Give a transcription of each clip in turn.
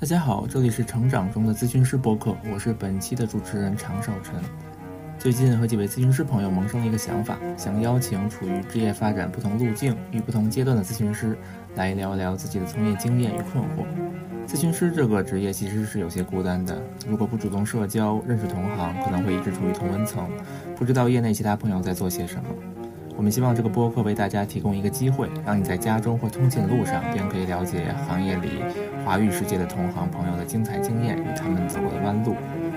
大家好，这里是成长中的咨询师播客，我是本期的主持人常少晨。最近和几位咨询师朋友萌生了一个想法，想邀请处于职业发展不同路径与不同阶段的咨询师来聊一聊自己的从业经验与困惑。咨询师这个职业其实是有些孤单的，如果不主动社交、认识同行，可能会一直处于同温层，不知道业内其他朋友在做些什么。我们希望这个播客为大家提供一个机会，让你在家中或通勤路上便可以了解行业里华语世界的同行朋友的精彩经验与他们走过的弯路。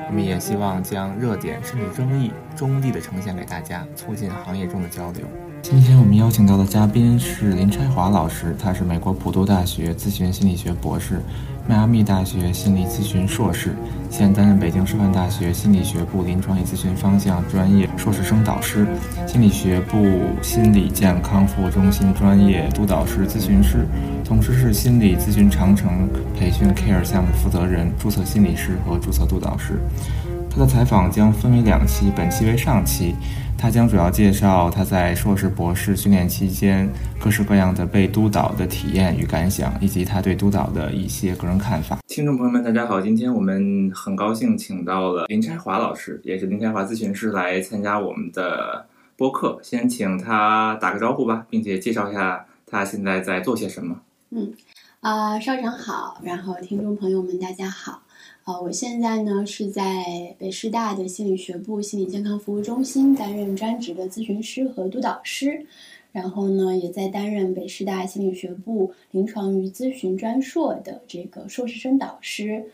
我们也希望将热点甚至争议中立的呈现给大家，促进行业中的交流。今天我们邀请到的嘉宾是林拆华老师，他是美国普渡大学咨询心理学博士。迈阿密大学心理咨询硕士，现担任北京师范大学心理学部临床与咨询方向专业硕士生导师，心理学部心理健康服务中心专业督导师、咨询师，同时是心理咨询长城培训 Care 项目负责人、注册心理师和注册督导师。他的采访将分为两期，本期为上期。他将主要介绍他在硕士、博士训练期间各式各样的被督导的体验与感想，以及他对督导的一些个人看法。听众朋友们，大家好，今天我们很高兴请到了林拆华老师，也是林拆华咨询师来参加我们的播客。先请他打个招呼吧，并且介绍一下他现在在做些什么。嗯，啊，校长好，然后听众朋友们大家好。呃，我现在呢是在北师大的心理学部心理健康服务中心担任专职的咨询师和督导师，然后呢也在担任北师大心理学部临床与咨询专硕的这个硕士生导师，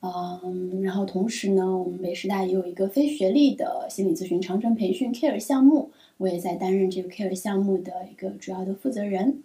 嗯，然后同时呢，我们北师大也有一个非学历的心理咨询长城培训 Care 项目，我也在担任这个 Care 项目的一个主要的负责人。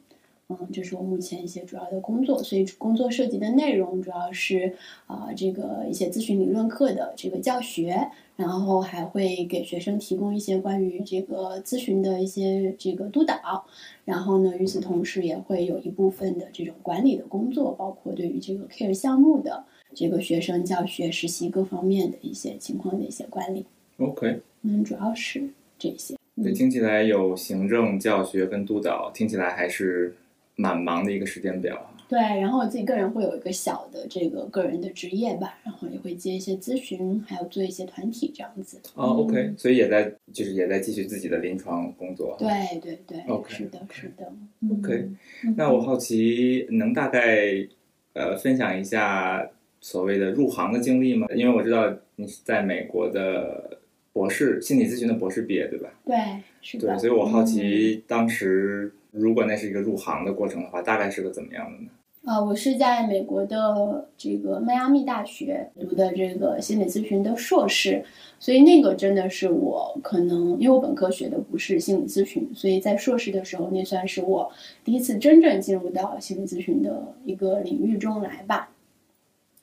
嗯，这是我目前一些主要的工作，所以工作涉及的内容主要是啊，这个一些咨询理论课的这个教学，然后还会给学生提供一些关于这个咨询的一些这个督导，然后呢，与此同时也会有一部分的这种管理的工作，包括对于这个 care 项目的这个学生教学、实习各方面的一些情况的一些管理。OK，嗯，主要是这些。对，听起来有行政、教学跟督导，听起来还是。蛮忙的一个时间表，对。然后我自己个人会有一个小的这个个人的职业吧，然后也会接一些咨询，还有做一些团体这样子。哦，OK，所以也在就是也在继续自己的临床工作。对对对，OK，是的，是的。OK，那我好奇能大概呃分享一下所谓的入行的经历吗？因为我知道你是在美国的博士心理咨询的博士毕业，对吧？对，是的。对，所以我好奇当时。如果那是一个入行的过程的话，大概是个怎么样的呢？啊，我是在美国的这个迈阿密大学读的这个心理咨询的硕士，所以那个真的是我可能因为我本科学的不是心理咨询，所以在硕士的时候那算是我第一次真正进入到心理咨询的一个领域中来吧。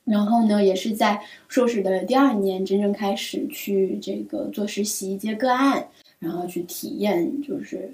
然后呢，也是在硕士的第二年真正开始去这个做实习接个案，然后去体验就是。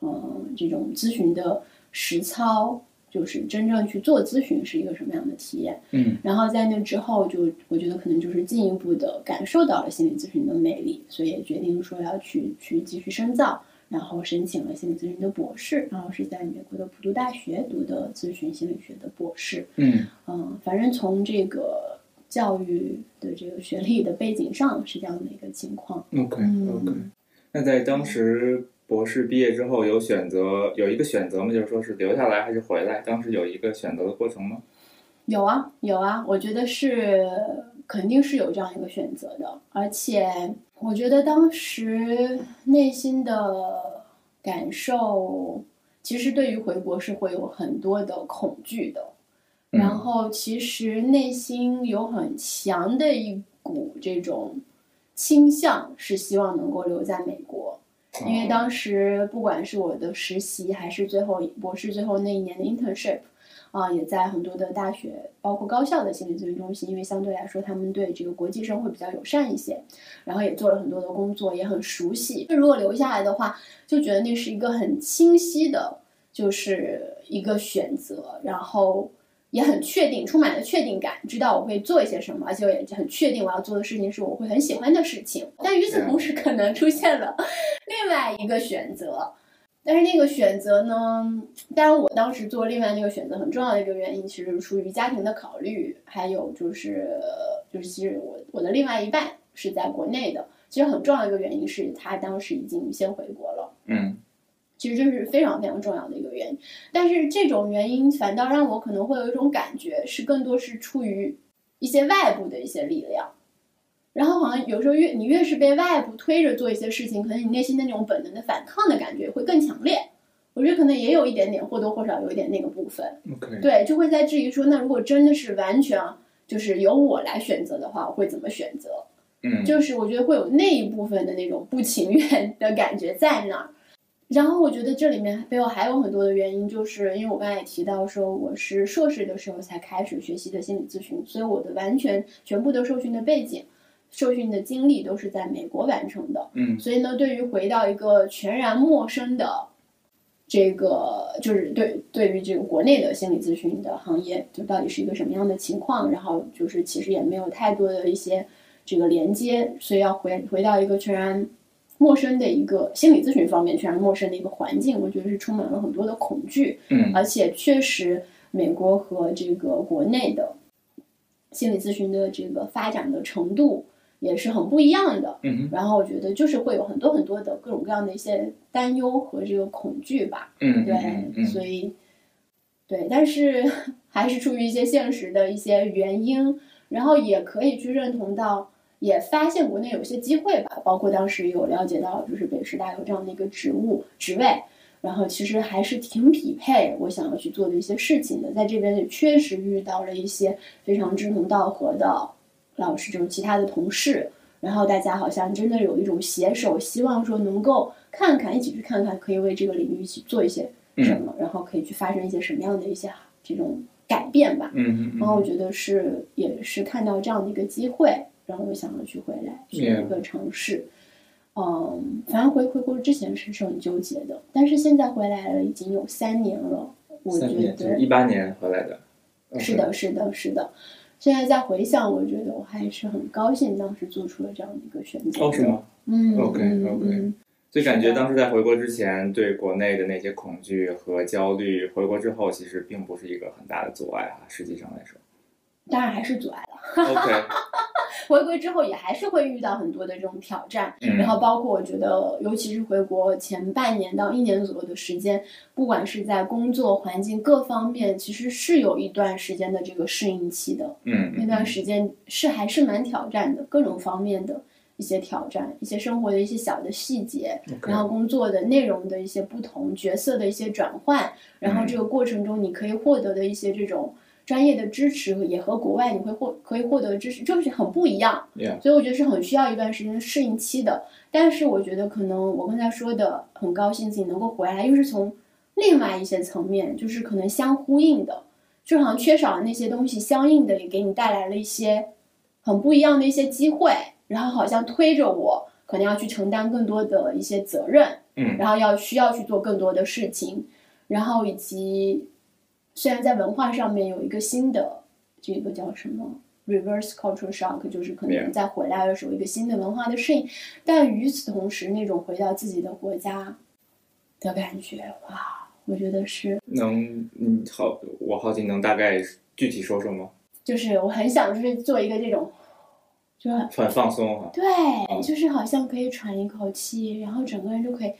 嗯，这种咨询的实操，就是真正去做咨询是一个什么样的体验？嗯，然后在那之后，就我觉得可能就是进一步的感受到了心理咨询的魅力，所以也决定说要去去继续深造，然后申请了心理咨询的博士，然后是在美国的普渡大学读的咨询心理学的博士。嗯嗯，反正从这个教育的这个学历的背景上是这样的一个情况。OK OK，那在当时。博士毕业之后有选择，有一个选择吗？就是说是留下来还是回来？当时有一个选择的过程吗？有啊，有啊，我觉得是肯定是有这样一个选择的，而且我觉得当时内心的感受，其实对于回国是会有很多的恐惧的，然后其实内心有很强的一股这种倾向，是希望能够留在美国。因为当时不管是我的实习，还是最后博士最后那一年的 internship，啊，也在很多的大学，包括高校的心理咨询中心，因为相对来说他们对这个国际生会比较友善一些，然后也做了很多的工作，也很熟悉。那如果留下来的话，就觉得那是一个很清晰的，就是一个选择，然后。也很确定，充满了确定感，知道我会做一些什么，而且我也很确定我要做的事情是我会很喜欢的事情。但与此同时，可能出现了另外一个选择，但是那个选择呢，当然我当时做另外那个选择很重要的一个原因，其实是出于家庭的考虑，还有就是就是其实我我的另外一半是在国内的，其实很重要的一个原因是他当时已经先回国了。嗯其实这是非常非常重要的一个原因，但是这种原因反倒让我可能会有一种感觉，是更多是出于一些外部的一些力量，然后好像有时候越你越是被外部推着做一些事情，可能你内心的那种本能的反抗的感觉会更强烈。我觉得可能也有一点点或多或少有一点那个部分对，就会在质疑说，那如果真的是完全就是由我来选择的话，我会怎么选择？嗯就是我觉得会有那一部分的那种不情愿的感觉在那儿。然后我觉得这里面背后还有很多的原因，就是因为我刚才也提到说，我是硕士的时候才开始学习的心理咨询，所以我的完全全部的受训的背景、受训的经历都是在美国完成的。嗯所以呢，对于回到一个全然陌生的这个，就是对对于这个国内的心理咨询的行业，就到底是一个什么样的情况，然后就是其实也没有太多的一些这个连接，所以要回回到一个全然陌生的一个心理咨询方面全是陌生的一个环境，我觉得是充满了很多的恐惧，嗯而且确实美国和这个国内的心理咨询的这个发展的程度也是很不一样的。嗯然后我觉得就是会有很多很多的各种各样的一些担忧和这个恐惧吧，嗯对，嗯嗯所以对，但是还是出于一些现实的一些原因，然后也可以去认同到，也发现国内有些机会吧，包括当时有了解到，就是北师大有这样的一个职务职位。然后其实还是挺匹配我想要去做的一些事情的，在这边也确实遇到了一些非常志同道合的老师，就是其他的同事，然后大家好像真的有一种携手，希望说能够看看，一起去看看，可以为这个领域一起做一些什么，然后可以去发生一些什么样的一些这种改变吧。嗯嗯然后我觉得是也是看到这样的一个机会，然后又想着去回来去一个城市。嗯，反正回回国之前是是很纠结的，但是现在回来了已经有三年了，我觉得一八年回来的，是的，是的，是的。现在再回想，我觉得我还是很高兴当时做出了这样的一个选择。哦，是？吗？嗯 OK，嗯 OK 嗯所以感觉当时在回国之前，对国内的那些恐惧和焦虑，回国之后其实并不是一个很大的阻碍啊。实际上来说当然还是阻碍了。，OK，回归之后也还是会遇到很多的这种挑战，嗯。然后包括我觉得，尤其是回国前半年到一年左右的时间，不管是在工作环境各方面，其实是有一段时间的这个适应期的。嗯，那段时间是还是蛮挑战的，各种方面的一些挑战，一些生活的一些小的细节然后工作的内容的一些不同，角色的一些转换，然后嗯。这个过程中你可以获得的一些这种专业的支持，也和国外你会获可以获得的支持就是很不一样。Yeah 所以我觉得是很需要一段时间适应期的。但是我觉得可能我刚才说的很高兴自己能够回来，又是从另外一些层面，就是可能相呼应的，就好像缺少了那些东西，相应的也给你带来了一些很不一样的一些机会，然后好像推着我可能要去承担更多的一些责任，嗯然后要需要去做更多的事情，然后以及虽然在文化上面有一个新的这个叫什么 reverse cultural shock，就是可能在回来的时候一个新的文化的适应，但与此同时，那种回到自己的国家的感觉，哇，我觉得是，能嗯好，我好奇能大概具体说说吗？就是我很想就是做一个这种，就很很放松啊。对，就是好像可以喘一口气，然后整个人就可以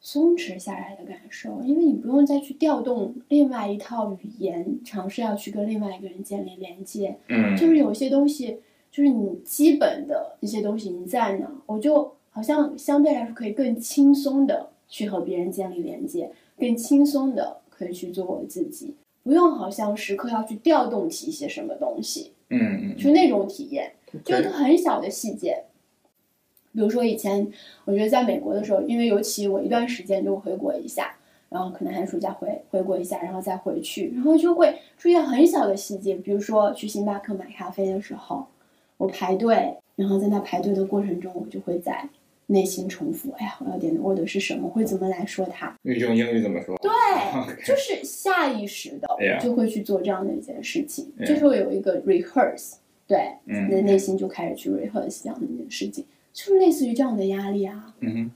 松弛下来的感受，因为你不用再去调动另外一套语言，尝试要去跟另外一个人建立连接，嗯，就是有些东西，就是你基本的一些东西你在那，我就好像相对来说可以更轻松的去和别人建立连接，更轻松的可以去做我自己，不用好像时刻要去调动起一些什么东西，嗯嗯就那种体验。就很小的细节，比如说以前我觉得在美国的时候，因为尤其我一段时间就回国一下，然后可能寒暑假回回国一下，然后再回去，然后就会注意到很小的细节，比如说去星巴克买咖啡的时候，我排队，然后在那排队的过程中，我就会在内心重复，哎呀，我要点的 order 是什么，会怎么来说它，你用英语怎么说？对 就是下意识的就会去做这样的一件事情就是会有一个 rehearse，对，嗯你的内心就开始去 rehearse 这样的一件事情，就是类似于这样的压力啊。嗯哼，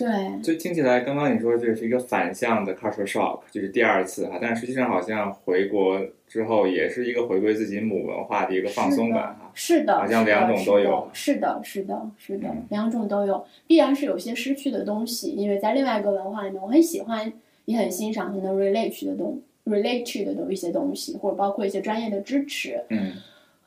对，就听起来，刚刚你说这是一个反向的 culture shock，就是第二次哈，但是实际上好像回国之后也是一个回归自己母文化的一个放松感哈。是的，好像两种都有。是的，是的，是的，两种都有，必然是有些失去的东西，因为在另外一个文化里面，我很喜欢，也很欣赏，很能 relate 的东 relate to 的一些东西，或者包括一些专业的支持。嗯。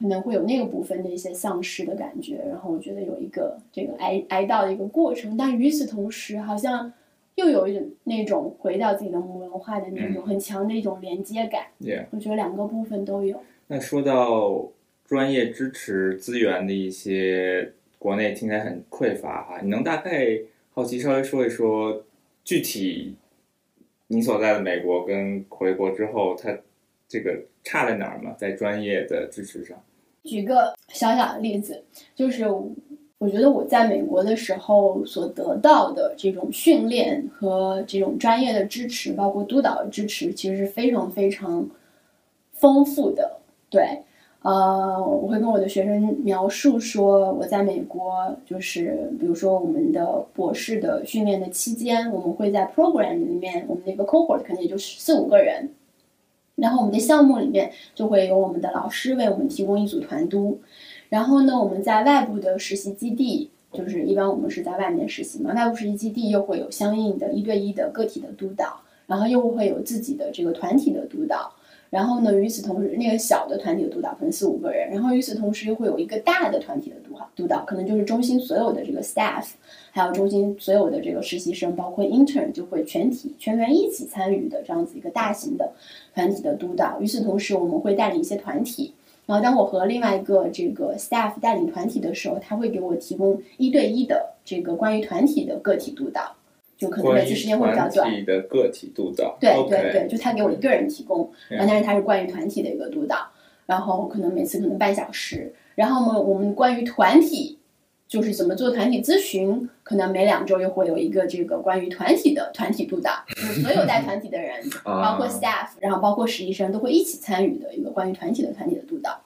可能会有那个部分的一些丧失的感觉，然后我觉得有一个这个哀哀悼的一个过程，但与此同时，好像又有一种那种回到自己的母文化的那种很强的一种连接感。我觉得两个部分都有。那说到专业支持资源的一些国内听起来很匮乏哈，你能大概好奇稍微说一说具体你所在的美国跟回国之后它这个差在哪儿吗？在专业的支持上？举个小小的例子，就是我觉得我在美国的时候所得到的这种训练和这种专业的支持，包括督导的支持，其实是非常非常丰富的。对，呃，我会跟我的学生描述说，我在美国就是，比如说我们的博士的训练的期间，我们会在 program 里面，我们那个 cohort 可能也就四五个人。然后我们的项目里面就会有我们的老师为我们提供一组团督，然后呢，我们在外部的实习基地，就是一般我们是在外面实习嘛，外部实习基地又会有相应的一对一的个体的督导，然后又会有自己的这个团体的督导。然后呢，与此同时，那个小的团体的督导可能四五个人，然后与此同时又会有一个大的团体的督导，督导可能就是中心所有的这个 staff，还有中心所有的这个实习生，包括 intern，就会全体全员一起参与的这样子一个大型的团体的督导。与此同时，我们会带领一些团体，然后当我和另外一个这个 staff 带领团体的时候，他会给我提供一对一的这个关于团体的个体督导。就可能每次时间会比较短。的个体督导。对对对，就他给我一个人提供，然后但是他是关于团体的一个督导，然后可能每次可能半小时。然后呢，我们关于团体就是怎么做团体咨询，可能每两周又会有一个这个关于团体的团体督导，就是所有带团体的人，包括 staff，然后包括实习生都会一起参与的一个关于团体的团体的督导。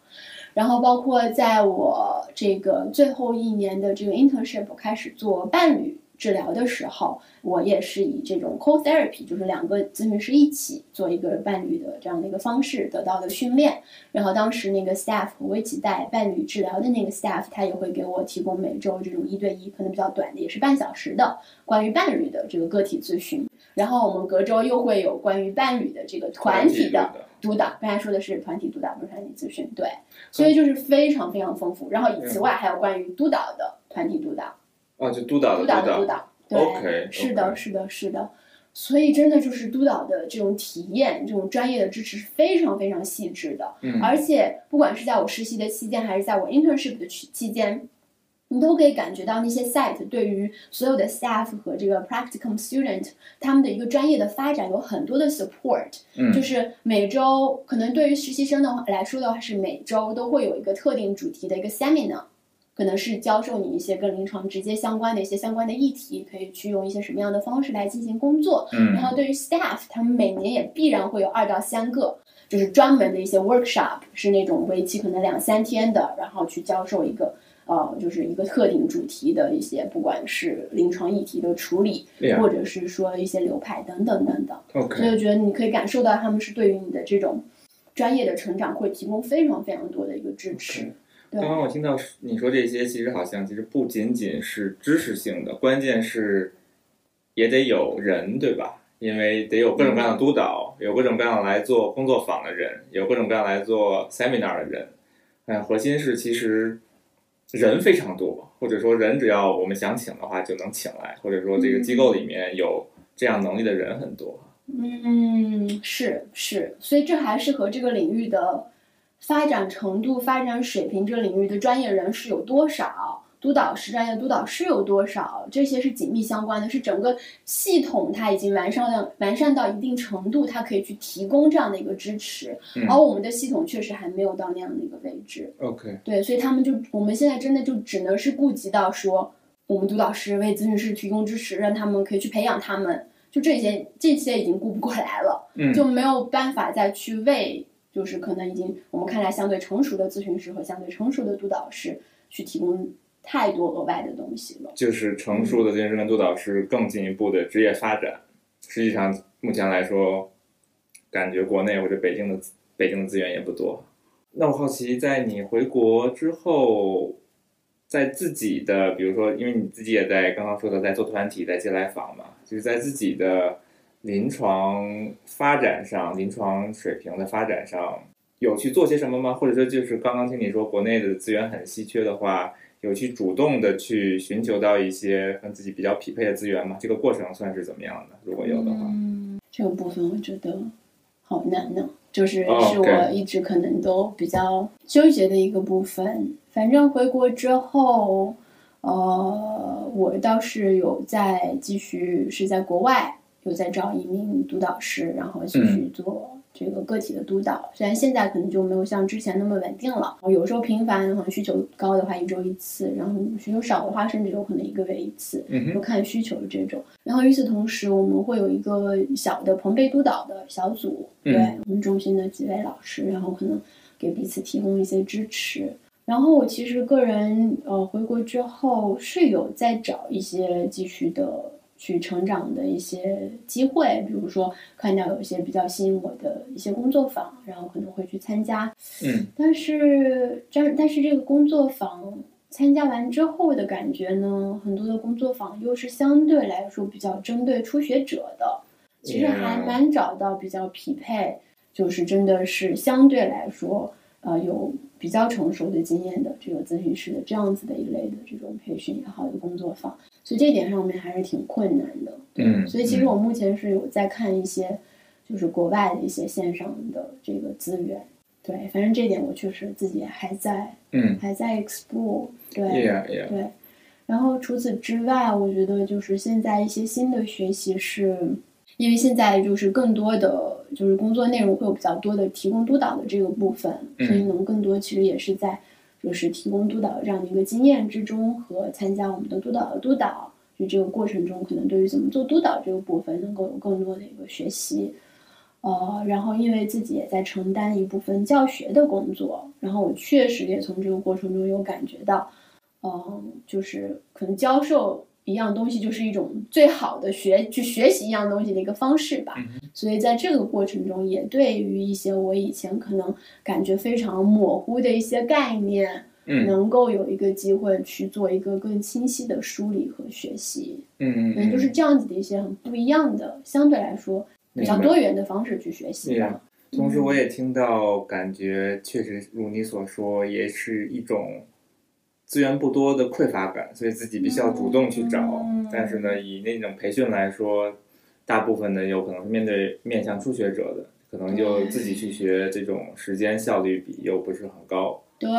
然后包括在我这个最后一年的这个 internship 开始做伴侣。治疗的时候，我也是以这种 co-therapy，就是两个咨询师一起做一个伴侣的这样的一个方式得到的训练。然后当时那个 staff 和我一起带伴侣治疗的那个 staff，他也会给我提供每周这种一对一，可能比较短的，也是半小时的关于伴侣的这个个体咨询。然后我们隔周又会有关于伴侣的这个团体的督导。刚才说的是团体督导，不是团体咨询。对，所以就是非常非常丰富。然后此外还有关于督导的团体督导。啊，就督导的督导的督导，对，是的，是的，是的，所以真的就是督导的这种体验，这种专业的支持是非常非常细致的。嗯，而且不管是在我实习的期间，还是在我 internship 的期期间，你都可以感觉到那些 site 对于所有的 staff 和这个 practicum student 他们的一个专业的发展有很多的 support。嗯，就是每周可能对于实习生的话来说的话，是每周都会有一个特定主题的一个 seminar。可能是教授你一些跟临床直接相关的一些相关的议题，可以去用一些什么样的方式来进行工作。嗯，然后对于 staff，他们每年也必然会有二到三个，就是专门的一些 workshop，是那种为期可能两三天的，然后去教授一个呃，就是一个特定主题的一些，不管是临床议题的处理，或者是说一些流派等等等等。OK，所以我觉得你可以感受到他们是对于你的这种专业的成长会提供非常非常多的一个支持。刚刚我听到你说这些，其实好像其实不仅仅是知识性的，关键是也得有人，对吧？因为得有各种各样的督导，有各种各样来做工作坊的人，有各种各样来做 seminar 的人。哎，核心是其实人非常多，或者说人只要我们想请的话就能请来，或者说这个机构里面有这样能力的人很多。嗯，是是，所以这还是和这个领域的。发展程度、发展水平，这个领域的专业人士有多少？督导师、专业督导师有多少？这些是紧密相关的，是整个系统它已经完善到完善到一定程度，它可以去提供这样的一个支持。而我们的系统确实还没有到那样的一个位置。OK，对，所以他们就我们现在真的就只能是顾及到说，我们督导师为咨询师提供支持，让他们可以去培养他们，就这些这些已经顾不过来了，就没有办法再去为。就是可能已经我们看来相对成熟的咨询师和相对成熟的督导师去提供太多额外的东西了。就是成熟的咨询师跟督导师更进一步的职业发展。实际上，目前来说，感觉国内或者北京的北京的资源也不多。那我好奇，在你回国之后，在自己的，比如说，因为你自己也在刚刚说的在做团体，在接来访嘛，就是在自己的临床发展上，临床水平的发展上，有去做些什么吗？或者说，就是刚刚听你说国内的资源很稀缺的话，有去主动的去寻求到一些跟自己比较匹配的资源吗？这个过程算是怎么样的？如果有的话，嗯，这个部分我觉得好难呢。就是哦是我一直可能都比较纠结的一个部分。反正回国之后，呃，我倒是有在继续是在国外有在找一名督导师，然后继续做这个个体的督导。虽然现在可能就没有像之前那么稳定了，有时候频繁，可能需求高的话一周一次，然后需求少的话甚至有可能一个月一次。就看需求的这种。然后与此同时，我们会有一个小的朋辈督导的小组，嗯对我们中心的几位老师，然后可能给彼此提供一些支持。然后我其实个人呃回国之后是有在找一些继续的去成长的一些机会，比如说看到有一些比较吸引我的一些工作坊，然后可能会去参加。嗯但是，但但是这个工作坊参加完之后的感觉呢，很多的工作坊又是相对来说比较针对初学者的，其实还蛮找到比较匹配，就是真的是相对来说，呃，有比较成熟的经验的这个咨询师的这样子的一类的这种培训也好的工作坊，所以这点上面还是挺困难的。对嗯所以其实我目前是有在看一些，就是国外的一些线上的这个资源。对，反正这点我确实自己还在嗯还在 explore。对，Yeah Yeah，对，然后除此之外，我觉得就是现在一些新的学习是，因为现在就是更多的就是工作内容会有比较多的提供督导的这个部分，嗯所以能更多其实也是在就是提供督导这样的一个经验之中和参加我们的督导的督导，就这个过程中可能对于怎么做督导这个部分能够有更多的一个学习。呃，然后因为自己也在承担一部分教学的工作，然后我确实也从这个过程中有感觉到，嗯，就是可能教授一样东西就是一种最好的学去学习一样东西的一个方式吧。嗯所以在这个过程中，也对于一些我以前可能感觉非常模糊的一些概念，嗯能够有一个机会去做一个更清晰的梳理和学习。嗯嗯，就是这样子的一些很不一样的，相对来说比较多元的方式去学习吧。同时，我也听到，感觉确实如你所说，也是一种资源不多的匮乏感，所以自己必须要主动去找。嗯但是呢，以那种培训来说，大部分呢有可能是面对面向初学者的，可能就自己去学，这种时间效率比又不是很高，对，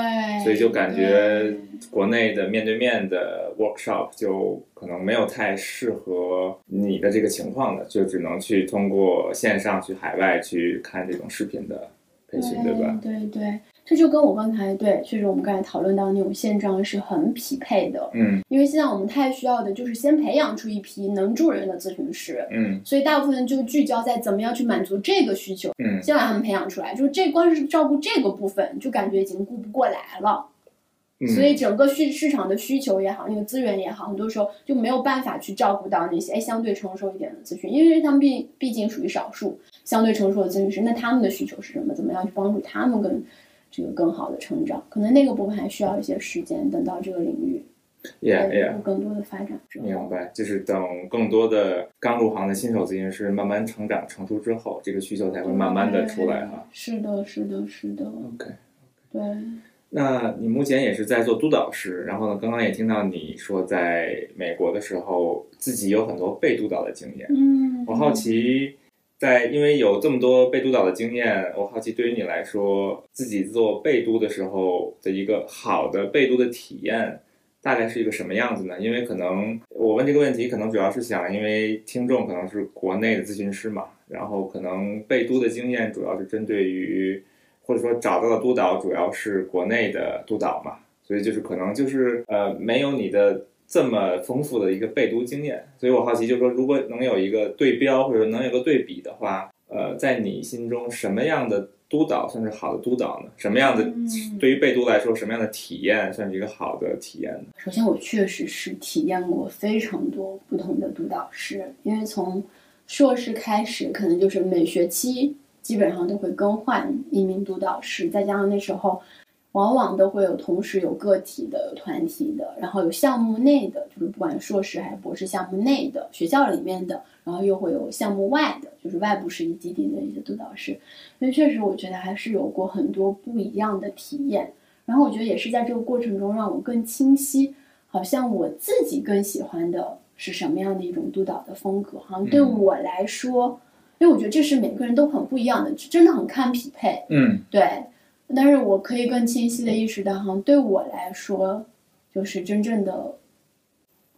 所以就感觉国内的面对面的 workshop 就可能没有太适合你的这个情况的，就只能去通过线上去海外去看这种视频的培训，对吧？对对，这就跟我刚才对，确实我们刚才讨论到那种现状是很匹配的。嗯因为现在我们太需要的就是先培养出一批能助人的咨询师，嗯所以大部分就聚焦在怎么样去满足这个需求，嗯先把他们培养出来。就是这光是照顾这个部分，就感觉已经顾不过来了。嗯，所以整个市市场的需求也好，那个资源也好，很多时候就没有办法去照顾到那些哎相对成熟一点的咨询，因为他们毕毕竟属于少数相对成熟的咨询师，那他们的需求是什么？怎么样去帮助他们更这个更好的成长？可能那个部分还需要一些时间，等到这个领域 yeah 有 yeah。更多的发展之后。明白，就是等更多的刚入行的新手咨询师慢慢成长成熟之后，这个需求才会慢慢的出来哈。是的，是的，是的，OK，对，那你目前也是在做督导师，然后呢，刚刚也听到你说在美国的时候自己有很多被督导的经验，嗯，我好奇，在因为有这么多被督导的经验，我好奇对于你来说，自己做被督的时候的一个好的被督的体验，大概是一个什么样子呢？因为可能我问这个问题，可能主要是想，因为听众可能是国内的咨询师嘛，然后可能被督的经验主要是针对于，或者说找到的督导主要是国内的督导嘛，所以就是可能就是呃没有你的这么丰富的一个被读经验，所以我好奇，就是说，如果能有一个对标或者能有个对比的话，呃，在你心中什么样的督导算是好的督导呢？什么样的、嗯对于被读来说，什么样的体验算是一个好的体验呢？首先，我确实是体验过非常多不同的督导师，因为从硕士开始，可能就是每学期基本上都会更换一名督导师，再加上那时候往往都会有同时有个体的、有团体的，然后有项目内的，就是不管硕士还是博士项目内的，学校里面的，然后又会有项目外的，就是外部实习基地的一些督导师，所以确实我觉得还是有过很多不一样的体验。然后我觉得也是在这个过程中让我更清晰，好像我自己更喜欢的是什么样的一种督导的风格。好像对嗯我来说，因为我觉得这是每个人都很不一样的，真的很看匹配。嗯对，但是我可以更清晰的意识到，好像对我来说，就是真正的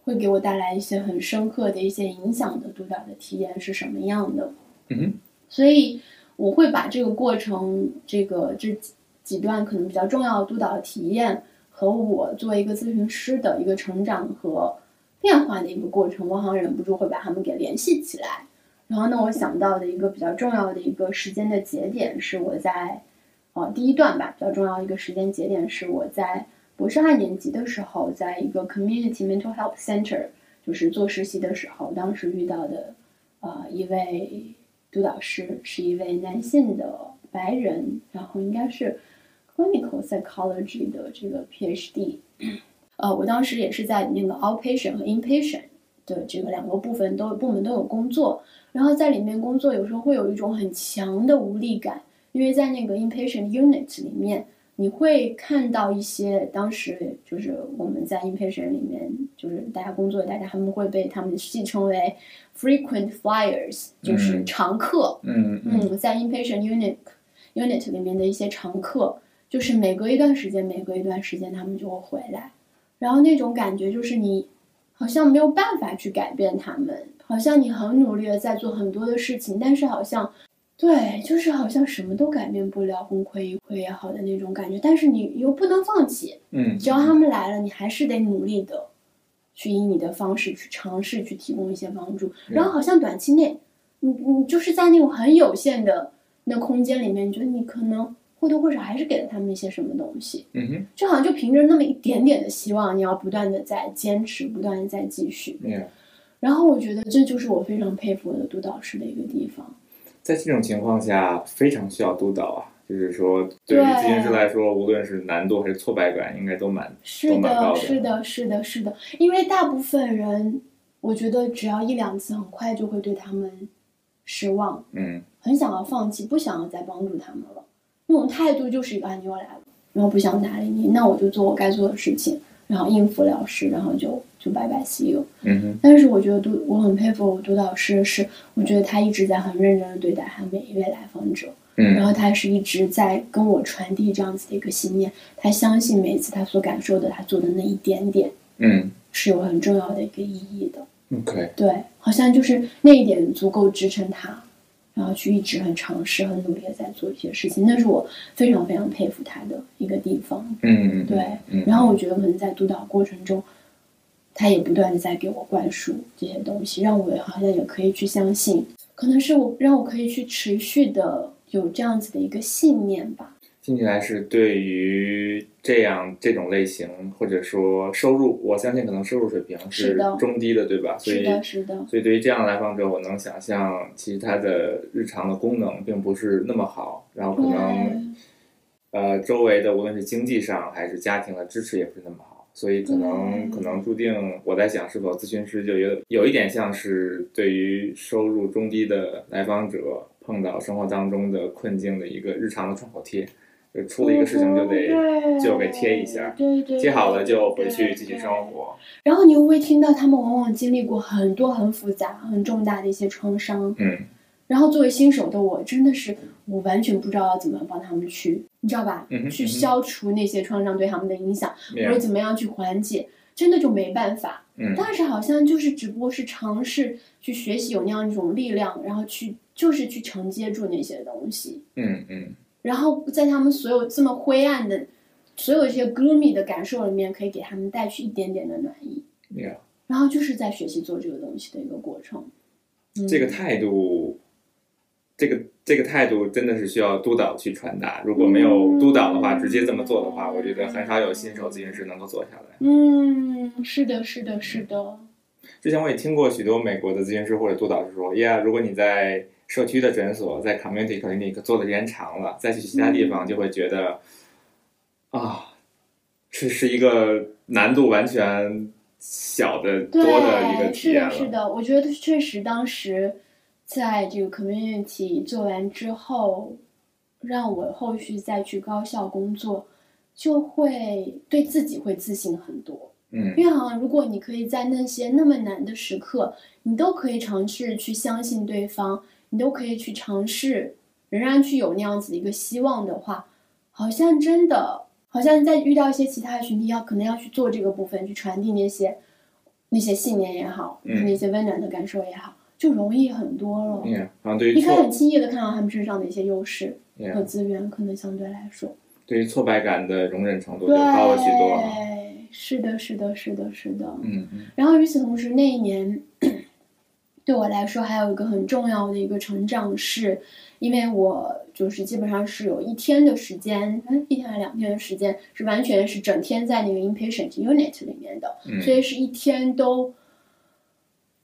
会给我带来一些很深刻的一些影响的督导的体验是什么样的。嗯哼所以我会把这个过程，这个这几几段可能比较重要的督导体验和我作为一个咨询师的一个成长和变化的一个过程，我好像忍不住会把它们给联系起来。然后呢，我想到的一个比较重要的一个时间的节点是我在，呃，第一段吧，比较重要一个时间节点是我在博士二年级的时候，在一个 community mental health center，就是做实习的时候，当时遇到的，呃，一位督导师是一位男性的白人，然后应该是 clinical psychology 的这个 PhD。呃，我当时也是在那个 outpatient 和 inpatient 的这个两个部分都部门都有工作，然后在里面工作有时候会有一种很强的无力感，因为在那个 inpatient unit 里面，你会看到一些当时就是我们在 inpatient 里面，就是大家工作，大家他们会被他们戏称为 frequent flyers，就是嗯常客。嗯嗯。嗯，在 inpatient unit unit 里面的一些常客，就是每隔一段时间，每隔一段时间他们就会回来，然后那种感觉就是你好像没有办法去改变他们，好像你很努力的在做很多的事情，但是好像对，就是好像什么都改变不了，功亏一篑也好的那种感觉，但是你又不能放弃，嗯，只要他们来了，你还是得努力的去以你的方式去尝试去提供一些帮助。然后好像短期内，你你就是在那种很有限的那空间里面，你觉得你可能或多或少还是给了他们一些什么东西，嗯哼就好像就凭着那么一点点的希望，你要不断的在坚持，不断的在继续。然后我觉得这就是我非常佩服我的督导师的一个地方。在这种情况下，非常需要督导啊。就是说，对于对咨询师来说，无论是难度还是挫败感，应该都蛮是的，都蛮高的是的，是的，是的，因为大部分人，我觉得只要一两次，很快就会对他们失望，嗯很想要放弃，不想要再帮助他们了。那种态度就是一个啊，你又来了，然后不想搭理你，那我就做我该做的事情，然后应付了事，然后就就拜拜 see you。嗯哼。但是我觉得督，我很佩服我督导师，是我觉得他一直在很认真的对待他每一位来访者，然嗯后他是一直在跟我传递这样子的一个信念，他相信每一次他所感受的，他做的那一点点嗯。是有很重要的一个意义的。，OK，对，好像就是那一点足够支撑他，然后去一直很尝试、很努力的在做一些事情，那是我非常非常佩服他的一个地方。嗯嗯，对，嗯，然后我觉得可能在督导过程中，他也不断的在给我灌输这些东西，让我好像也可以去相信，可能是我让我可以去持续的有这样子的一个信念吧。听起来是对于这样这种类型或者说收入，我相信可能收入水平是中低的，对吧？所以是的，是的，所以对于这样的来访者，我能想象，其实他的日常的功能并不是那么好，然后可能呃周围的无论是经济上还是家庭的支持也不是那么好，所以可能可能注定我在想，是否咨询师就有有一点像是对于收入中低的来访者碰到生活当中的困境的一个日常的创口贴，就出了一个事情就得就给贴一下，对对，贴好了就回去继续生活。然后你又会听到他们往往经历过很多很复杂、很重大的一些创伤，嗯然后作为新手的我，真的是我完全不知道要怎么帮他们去，你知道吧？嗯哼嗯哼消除那些创伤对他们的影响，或者怎么样去缓解，真的就没办法。嗯但是好像就是只不过是尝试去学习有那样一种力量，然后去就是去承接住那些东西，嗯嗯然后在他们所有这么灰暗的、所有一些 gloomy 的感受里面，可以给他们带去一点点的暖意。，yeah。然后就是在学习做这个东西的一个过程。嗯、这个态度这个这个态度真的是需要督导去传达。如果没有督导的话，直接这么做的话，我觉得很少有新手咨询师能够做下来。嗯，是的，是的，是的。之前我也听过许多美国的咨询师或者督导是说：“呀，如果你在社区的诊所，在 community clinic 做的时间长了，再去其他地方就会觉得啊，这是一个难度完全小的多的一个体验了。”是的，是的，我觉得确实当时在这个 community 做完之后，让我后续再去高校工作，就会对自己会自信很多。嗯，因为好像如果你可以在那些那么难的时刻，你都可以尝试去相信对方，你都可以去尝试，仍然去有那样子的一个希望的话，好像真的，好像在遇到一些其他的群体，要可能要去做这个部分，去传递那些那些信念也好，那些温暖的感受也好，就容易很多了。嗯，对于你可以很轻易的看到他们身上的一些优势和资源，可能相对来说，对于挫败感的容忍程度就高了许多。是的，是的，是的，是的。嗯嗯。然后与此同时，那一年对我来说还有一个很重要的一个成长，是因为我就是基本上是有一天的时间，一天还是两天的时间，是完全是整天在那个 inpatient unit 里面的，所以是一天都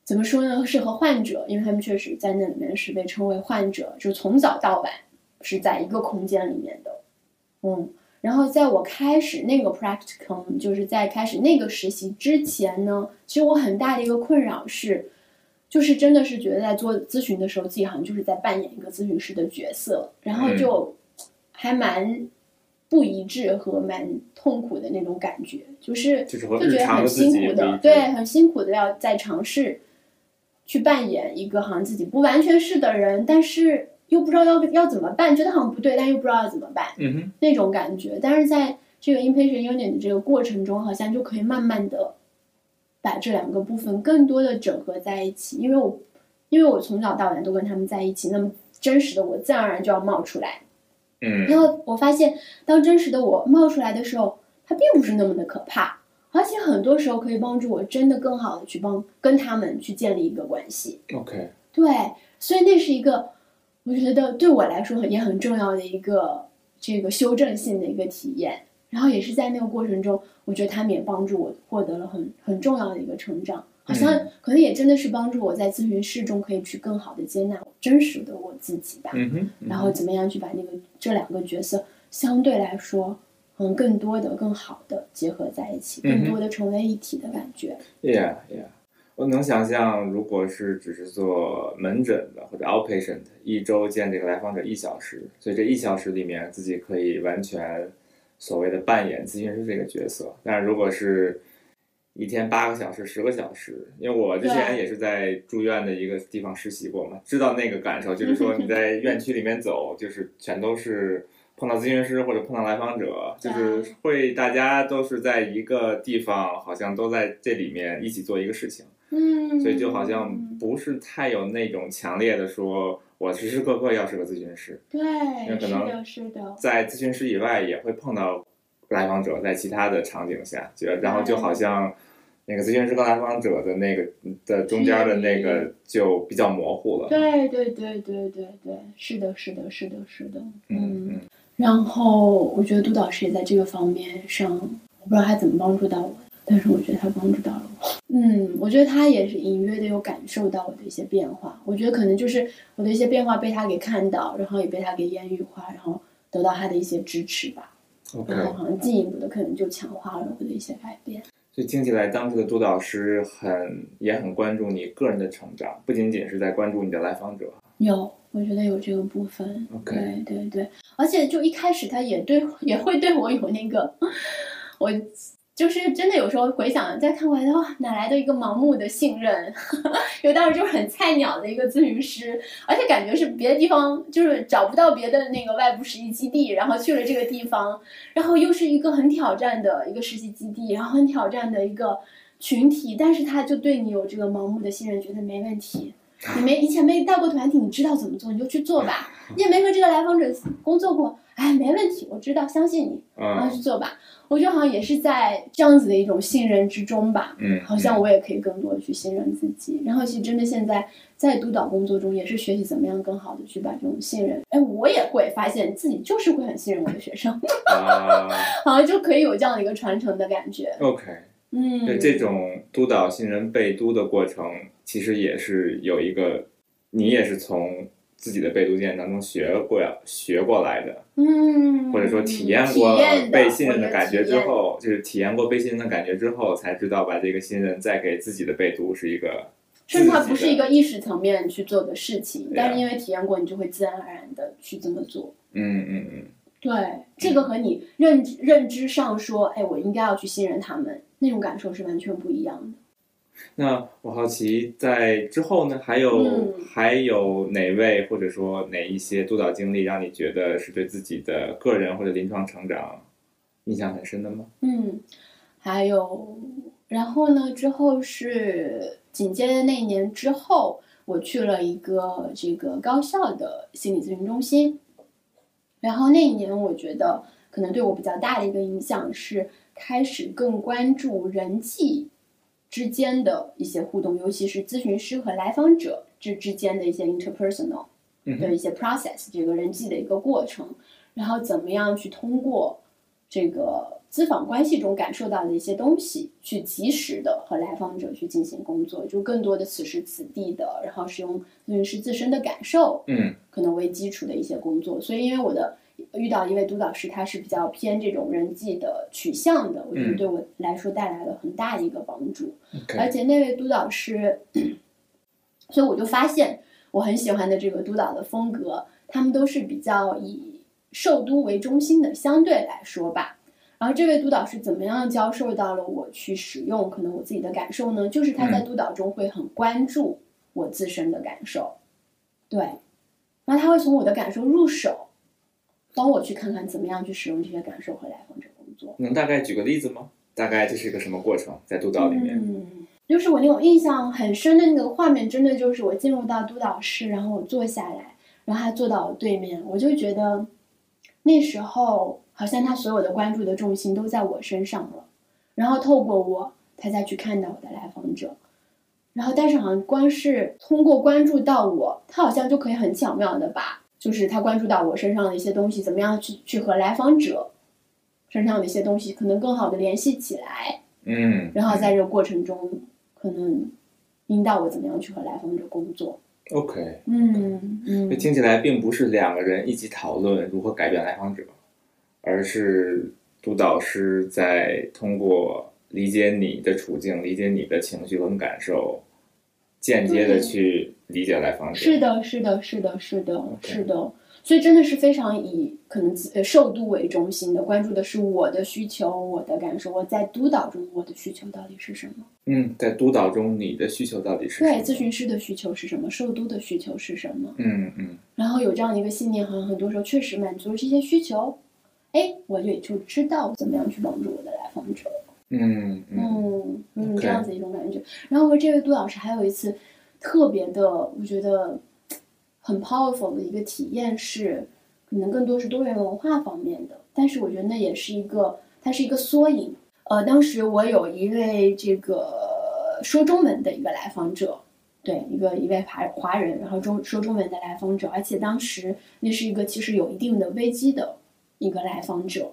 怎么说呢？是和患者，因为他们确实在那里面是被称为患者，就从早到晚是在一个空间里面的，嗯。然后在我开始那个 practicum，就是在开始那个实习之前呢，其实我很大的一个困扰是，就是真的是觉得在做咨询的时候，自己好像就是在扮演一个咨询师的角色，然后就还蛮不一致和蛮痛苦的那种感觉，就是就觉得很辛苦的，对，很辛苦的要在尝试去扮演一个好像自己不完全是的人，但是。又不知道要要怎么办，觉得好像不对，但又不知道要怎么办，嗯哼，那种感觉。但是在这个 inpatient unit 的这个过程中，好像就可以慢慢的把这两个部分更多的整合在一起。因为我，因为我从小到大都跟他们在一起，那么真实的我自然而然就要冒出来。嗯，然后我发现，当真实的我冒出来的时候，它并不是那么的可怕，而且很多时候可以帮助我真的更好的去帮跟他们去建立一个关系。OK，对，所以那是一个。我觉得对我来说也很重要的一个这个修正性的一个体验，然后也是在那个过程中，我觉得他们也帮助我获得了很很重要的一个成长，好像可能也真的是帮助我在咨询室中可以去更好的接纳真实的我自己吧。嗯哼，然后怎么样去把那个这两个角色相对来说，嗯，更多的、更好的结合在一起，更多的成为一体的感觉。Yeah, yeah. 我能想象，如果是只是做门诊的或者 outpatient，一周见这个来访者一小时，所以这一小时里面自己可以完全所谓的扮演咨询师这个角色。但是如果是一天八个小时、十个小时，因为我之前也是在住院的一个地方实习过嘛，知道那个感受，就是说你在院区里面走，就是全都是碰到咨询师或者碰到来访者，就是会大家都是在一个地方，好像都在这里面一起做一个事情。嗯，所以就好像不是太有那种强烈的说，我时时刻刻要是个咨询师。对，因为可能是的，在咨询师以外也会碰到来访者，在其他的场景下，就然后就好像那个咨询师跟来访者的那个的中间的那个就比较模糊了。对对对对对对，是的，是的，是的，是的。嗯嗯。然后我觉得督导师也在这个方面上，我不知道他怎么帮助到我。但是我觉得他帮助到了我，嗯，我觉得他也是隐约的有感受到我的一些变化。我觉得可能就是我的一些变化被他给看到，然后也被他给言语化，然后得到他的一些支持吧。然后好像进一步的可能就强化了我的一些改变。所以听起来，当时的督导师很也很关注你个人的成长，不仅仅是在关注你的来访者。有，我觉得有这个部分。OK，对对对，而且就一开始他也对也会对我有那个 我。就是真的，有时候回想再看过来，的话，哪来的一个盲目的信任？因为当时就是很菜鸟的一个咨询师，而且感觉是别的地方就是找不到别的那个外部实习基地，然后去了这个地方，然后又是一个很挑战的一个实习基地，然后很挑战的一个群体，但是他就对你有这个盲目的信任，觉得没问题。你没以前没带过团体，你知道怎么做，你就去做吧。你也没和这个来访者工作过，哎，没问题，我知道，相信你，然后嗯去做吧。我觉得好像也是在这样子的一种信任之中吧，嗯，好像我也可以更多的去信任自己。然后其实真的现在在督导工作中也是学习怎么样更好的去把这种信任，哎，我也会发现自己就是会很信任我的学生，啊好像就可以有这样的一个传承的感觉。，OK，嗯，对这种督导信任被督的过程，其实也是有一个，你也是从自己的被读经验当中学过学过来的，嗯，或者说体验过被信任的感觉之后，就是体验过被信任的感觉之后，才知道把这个信任再给自己的被读是一个，甚至它不是一个意识层面去做的事情，但是因为体验过，你就会自然而然的去这么做。嗯嗯嗯，对，这个和你认知认知上说，哎，我应该要去信任他们，那种感受是完全不一样的。那我好奇，在之后呢，还有、嗯。还有哪位或者说哪一些督导经历让你觉得是对自己的个人或者临床成长印象很深的吗？嗯，还有，然后呢，之后是紧接着那一年之后，我去了一个这个高校的心理咨询中心，然后那一年我觉得可能对我比较大的一个影响是开始更关注人际之间的一些互动，尤其是咨询师和来访者之之间的一些 interpersonal 的一些 process，这个人际的一个过程，然后怎么样去通过这个咨访关系中感受到的一些东西，去及时的和来访者去进行工作，就更多的此时此地的，然后使用咨询师自身的感受，嗯可能为基础的一些工作。所以，因为我的遇到一位督导师，他是比较偏这种人际的取向的，我觉得嗯对我来说带来了很大的一个帮助。而且那位督导师，所以我就发现我很喜欢的这个督导的风格，他们都是比较以受督为中心的，相对来说吧。然后这位督导师怎么样教授到了我去使用可能我自己的感受呢？就是他在督导中会很关注我自身的感受，对，然后他会从我的感受入手，帮我去看看怎么样去使用这些感受和来访者工作。能大概举个例子吗？大概这是一个什么过程？在督导里面，嗯，就是我那种印象很深的那个画面，真的就是我进入到督导室，然后我坐下来，然后他坐到我对面，我就觉得那时候好像他所有的关注的重心都在我身上了，然后透过我，他再去看到我的来访者。然后，但是好像光是通过关注到我，他好像就可以很巧妙的把，就是他关注到我身上的一些东西，怎么样去去和来访者身上的一些东西，可能更好的联系起来。嗯，然后在这个过程中，可能引导我怎么样去和来访者工作。OK，嗯嗯这听起来并不是两个人一起讨论如何改变来访者，而是督导师在通过理解你的处境、理解你的情绪和感受，间接的去理解来访者。是的，是的，是的，是的是的。所以真的是非常以可能受度为中心的，关注的是我的需求、我的感受，我在督导中我的需求到底是什么？嗯，在督导中，你的需求到底是什么？对，咨询师的需求是什么？受督的需求是什么？嗯嗯然后有这样的一个信念，好像很多时候确实满足了这些需求，哎，我也就知道怎么样去帮助我的来访者。嗯嗯嗯这样子一种感觉。然后和这位杜老师还有一次特别的，我觉得很 powerful 的一个体验是，可能更多是多元文化方面的，但是我觉得那也是一个，它是一个缩影。呃，当时我有一位这个说中文的一个来访者。对，一个一位华华人，然后中说中文的来访者，而且当时那是一个其实有一定的危机的一个来访者，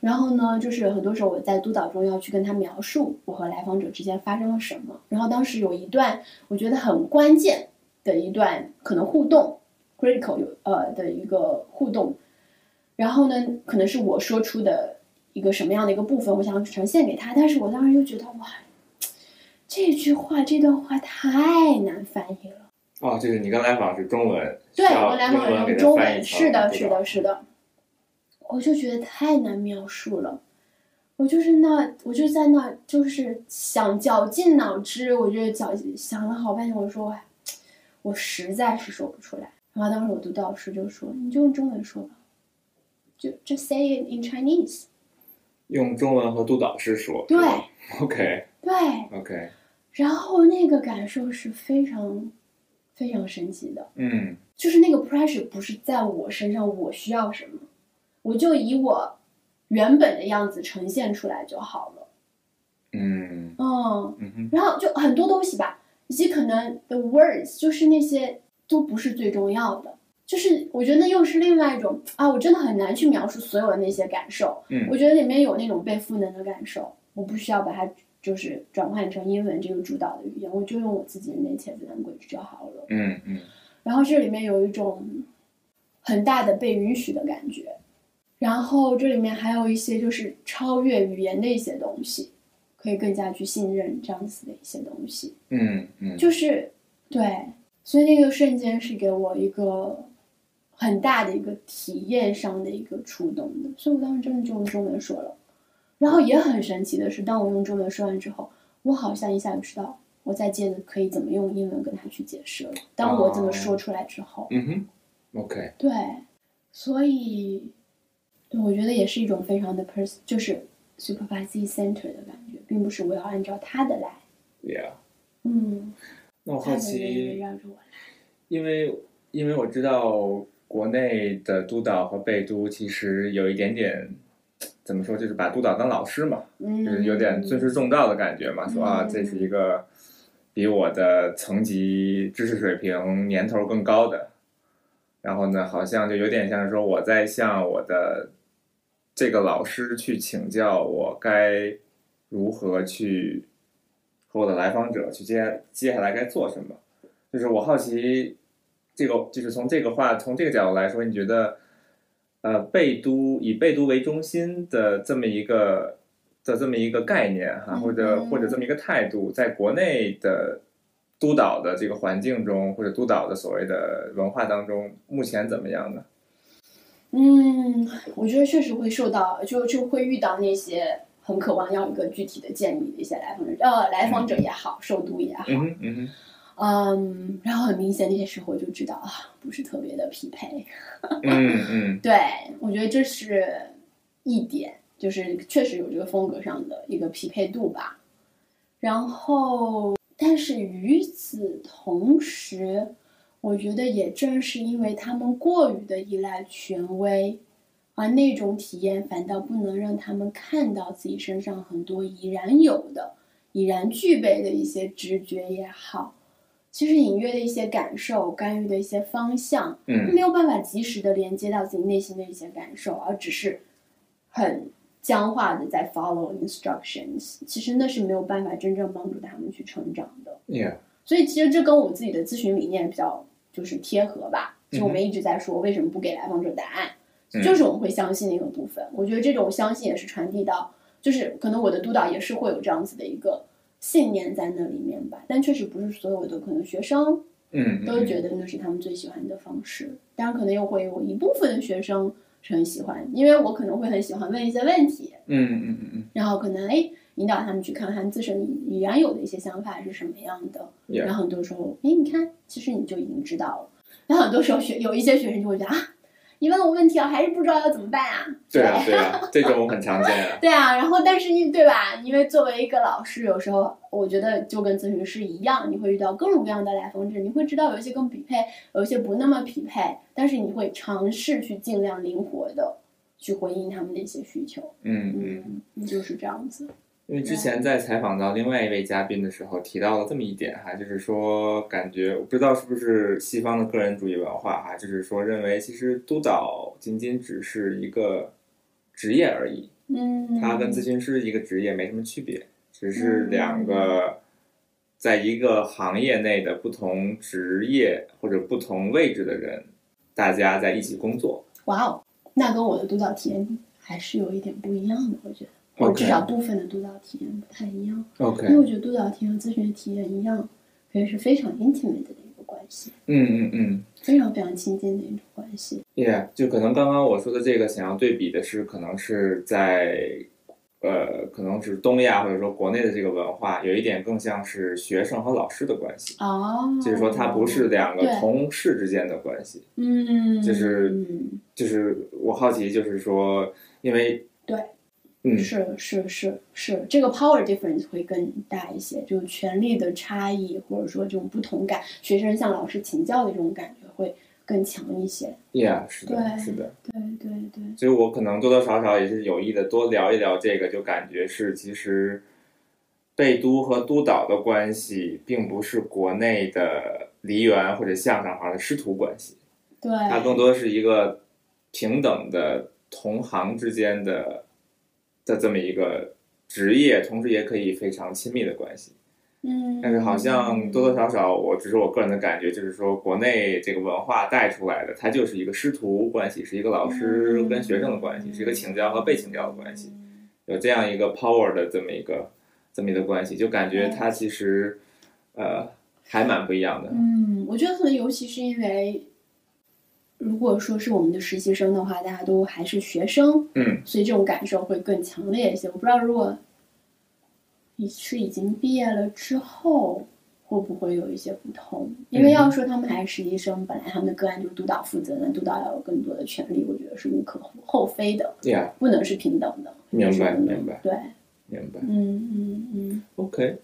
然后呢，就是很多时候我在督导中要去跟他描述我和来访者之间发生了什么。然后当时有一段我觉得很关键的一段可能互动，critical 有呃的一个互动。然后呢，可能是我说出的一个什么样的一个部分，我想呈现给他。但是我当时就觉得哇，这句话这段话太难翻译了。哦，就是你跟来访是中文，对，我来访英文给用中文，是的，是的，是的，我就觉得太难描述了。我就是那，我就在那，就是想绞尽脑汁，我就绞想了好半天，我说，哎，我实在是说不出来。然后当时我督导师就说：“你就用中文说吧，就 just say it in Chinese。用中文和督导师说。对，OK ”对，OK，然后那个感受是非常非常神奇的。嗯就是那个 pressure 不是在我身上，我需要什么，我就以我原本的样子呈现出来就好了。嗯嗯，嗯然后就很多东西吧，以及可能 the words 就是那些都不是最重要的，就是我觉得又是另外一种啊，我真的很难去描述所有的那些感受。嗯我觉得里面有那种被赋能的感受，我不需要把它就是转换成英文这个主导的语言，我就用我自己的 native language 就好了。嗯嗯然后这里面有一种很大的被允许的感觉，然后这里面还有一些就是超越语言的一些东西，可以更加去信任这样子的一些东西，嗯嗯，就是对，所以那个瞬间是给我一个很大的一个体验上的一个触动的，所以我当时真的就用中文说了，然后也很神奇的是，当我用中文说完之后，我好像一下就知道。我再接着可以怎么用英文跟他去解释了。当我这么说出来之后，嗯哼，OK，对，所以对我觉得也是一种非常的 pers，就是 supervisee center 的感觉，并不是我要按照他的来，，Yeah。嗯，那我好奇，绕着我来，因为因为我知道国内的督导和被督其实有一点点。怎么说？就是把督导当老师嘛，嗯，就是有点尊师重道的感觉嘛。说啊，嗯这是一个比我的层级、知识水平、年头更高的，然后呢，好像就有点像是说我在向我的这个老师去请教，我该如何去和我的来访者去接接下来该做什么。就是我好奇，这个就是从这个话从这个角度来说，你觉得？呃，贝都以贝都为中心的这么一个的这么一个概念哈，或者嗯或者这么一个态度，在国内的督导的这个环境中，或者督导的所谓的文化当中，目前怎么样呢？嗯，我觉得确实会受到，就就会遇到那些很渴望要一个具体的建议的一些来访者，呃，来访者也好，受督也好，嗯哼嗯，然后很明显那些时候就知道啊，不是特别的匹配。嗯嗯 对，我觉得这是一点，就是确实有这个风格上的一个匹配度吧。然后，但是与此同时，我觉得也正是因为他们过于的依赖权威，而那种体验反倒不能让他们看到自己身上很多已然有的、已然具备的一些直觉也好，其实隐约的一些感受、干预的一些方向。嗯没有办法及时的连接到自己内心的一些感受，而只是很僵化的在 follow instructions，其实那是没有办法真正帮助他们去成长的。，Yeah，所以其实这跟我自己的咨询理念比较就是贴合吧。就我嗯们一直在说为什么不给来访者答案，嗯就是我们会相信那个部分。我觉得这种相信也是传递到，就是可能我的督导也是会有这样子的一个信念在那里面吧，但确实不是所有的可能学生嗯都觉得那是他们最喜欢的方式。当然，可能又会有一部分的学生是很喜欢，因为我可能会很喜欢问一些问题，嗯嗯嗯然后可能哎引导他们去看看自身原有的一些想法是什么样的。然后很多时候，哎，你看，其实你就已经知道了。然后很多时候学有一些学生就会觉得啊，你问我问题了，还是不知道要怎么办啊？对啊对啊，这种很常见啊。对啊，然后但是你对吧？因为作为一个老师，有时候我觉得就跟咨询师一样，你会遇到各种各样的来访者，你会知道有一些更匹配，有一些不那么匹配，但是你会尝试去尽量灵活的去回应他们的一些需求。嗯嗯。嗯，就是这样子。因为之前在采访到另外一位嘉宾的时候提到了这么一点哈，就是说感觉我不知道是不是西方的个人主义文化哈，就是说认为其实督导仅仅只是一个职业而已，嗯，它跟咨询师一个职业没什么区别，只是两个在一个行业内的不同职业或者不同位置的人，大家在一起工作。哇哦，那跟我的督导体验还是有一点不一样的，我觉得。或者至少部分的督导体验不太一样，OK，因为我觉得督导体验和咨询体验一样，可以是非常 intimate 的一个关系，嗯嗯嗯。非常非常亲近的一种关系。Yeah，就可能刚刚我说的这个，想要对比的是，可能是在呃，可能是东亚或者说国内的这个文化，有一点更像是学生和老师的关系，哦，就是说它不是两个同事之间的关系。嗯，就是就是我好奇，就是说，因为对，嗯是是是是，这个 power difference 会更大一些，就是权力的差异，或者说这种不同感，学生向老师请教的这种感觉会更强一些。Yeah，是的，是的。对对对，所以我可能多多少少也是有意的多聊一聊这个，就感觉是其实贝督和督导的关系，并不是国内的梨园或者相声行的师徒关系，对，它更多是一个平等的同行之间的的这么一个职业，同时也可以非常亲密的关系。嗯，但是好像多多少少，我只是我个人的感觉，就是说国内这个文化带出来的，它就是一个师徒关系，是一个老师跟学生的关系，是一个请教和被请教的关系，有这样一个 power 的这么一个这么一个关系，就感觉它其实呃还蛮不一样的。嗯，我觉得可能尤其是因为，如果说是我们的实习生的话，大家都还是学生，嗯，所以这种感受会更强烈一些。我不知道如果你是已经毕业了之后，会不会有一些不同？因为要说他们还是实习生，本来他们的个案就是督导负责，那督导要有更多的权利，我觉得是无可厚非的，Yeah，不能是平等的。明白明白对，明白。嗯嗯嗯，OK，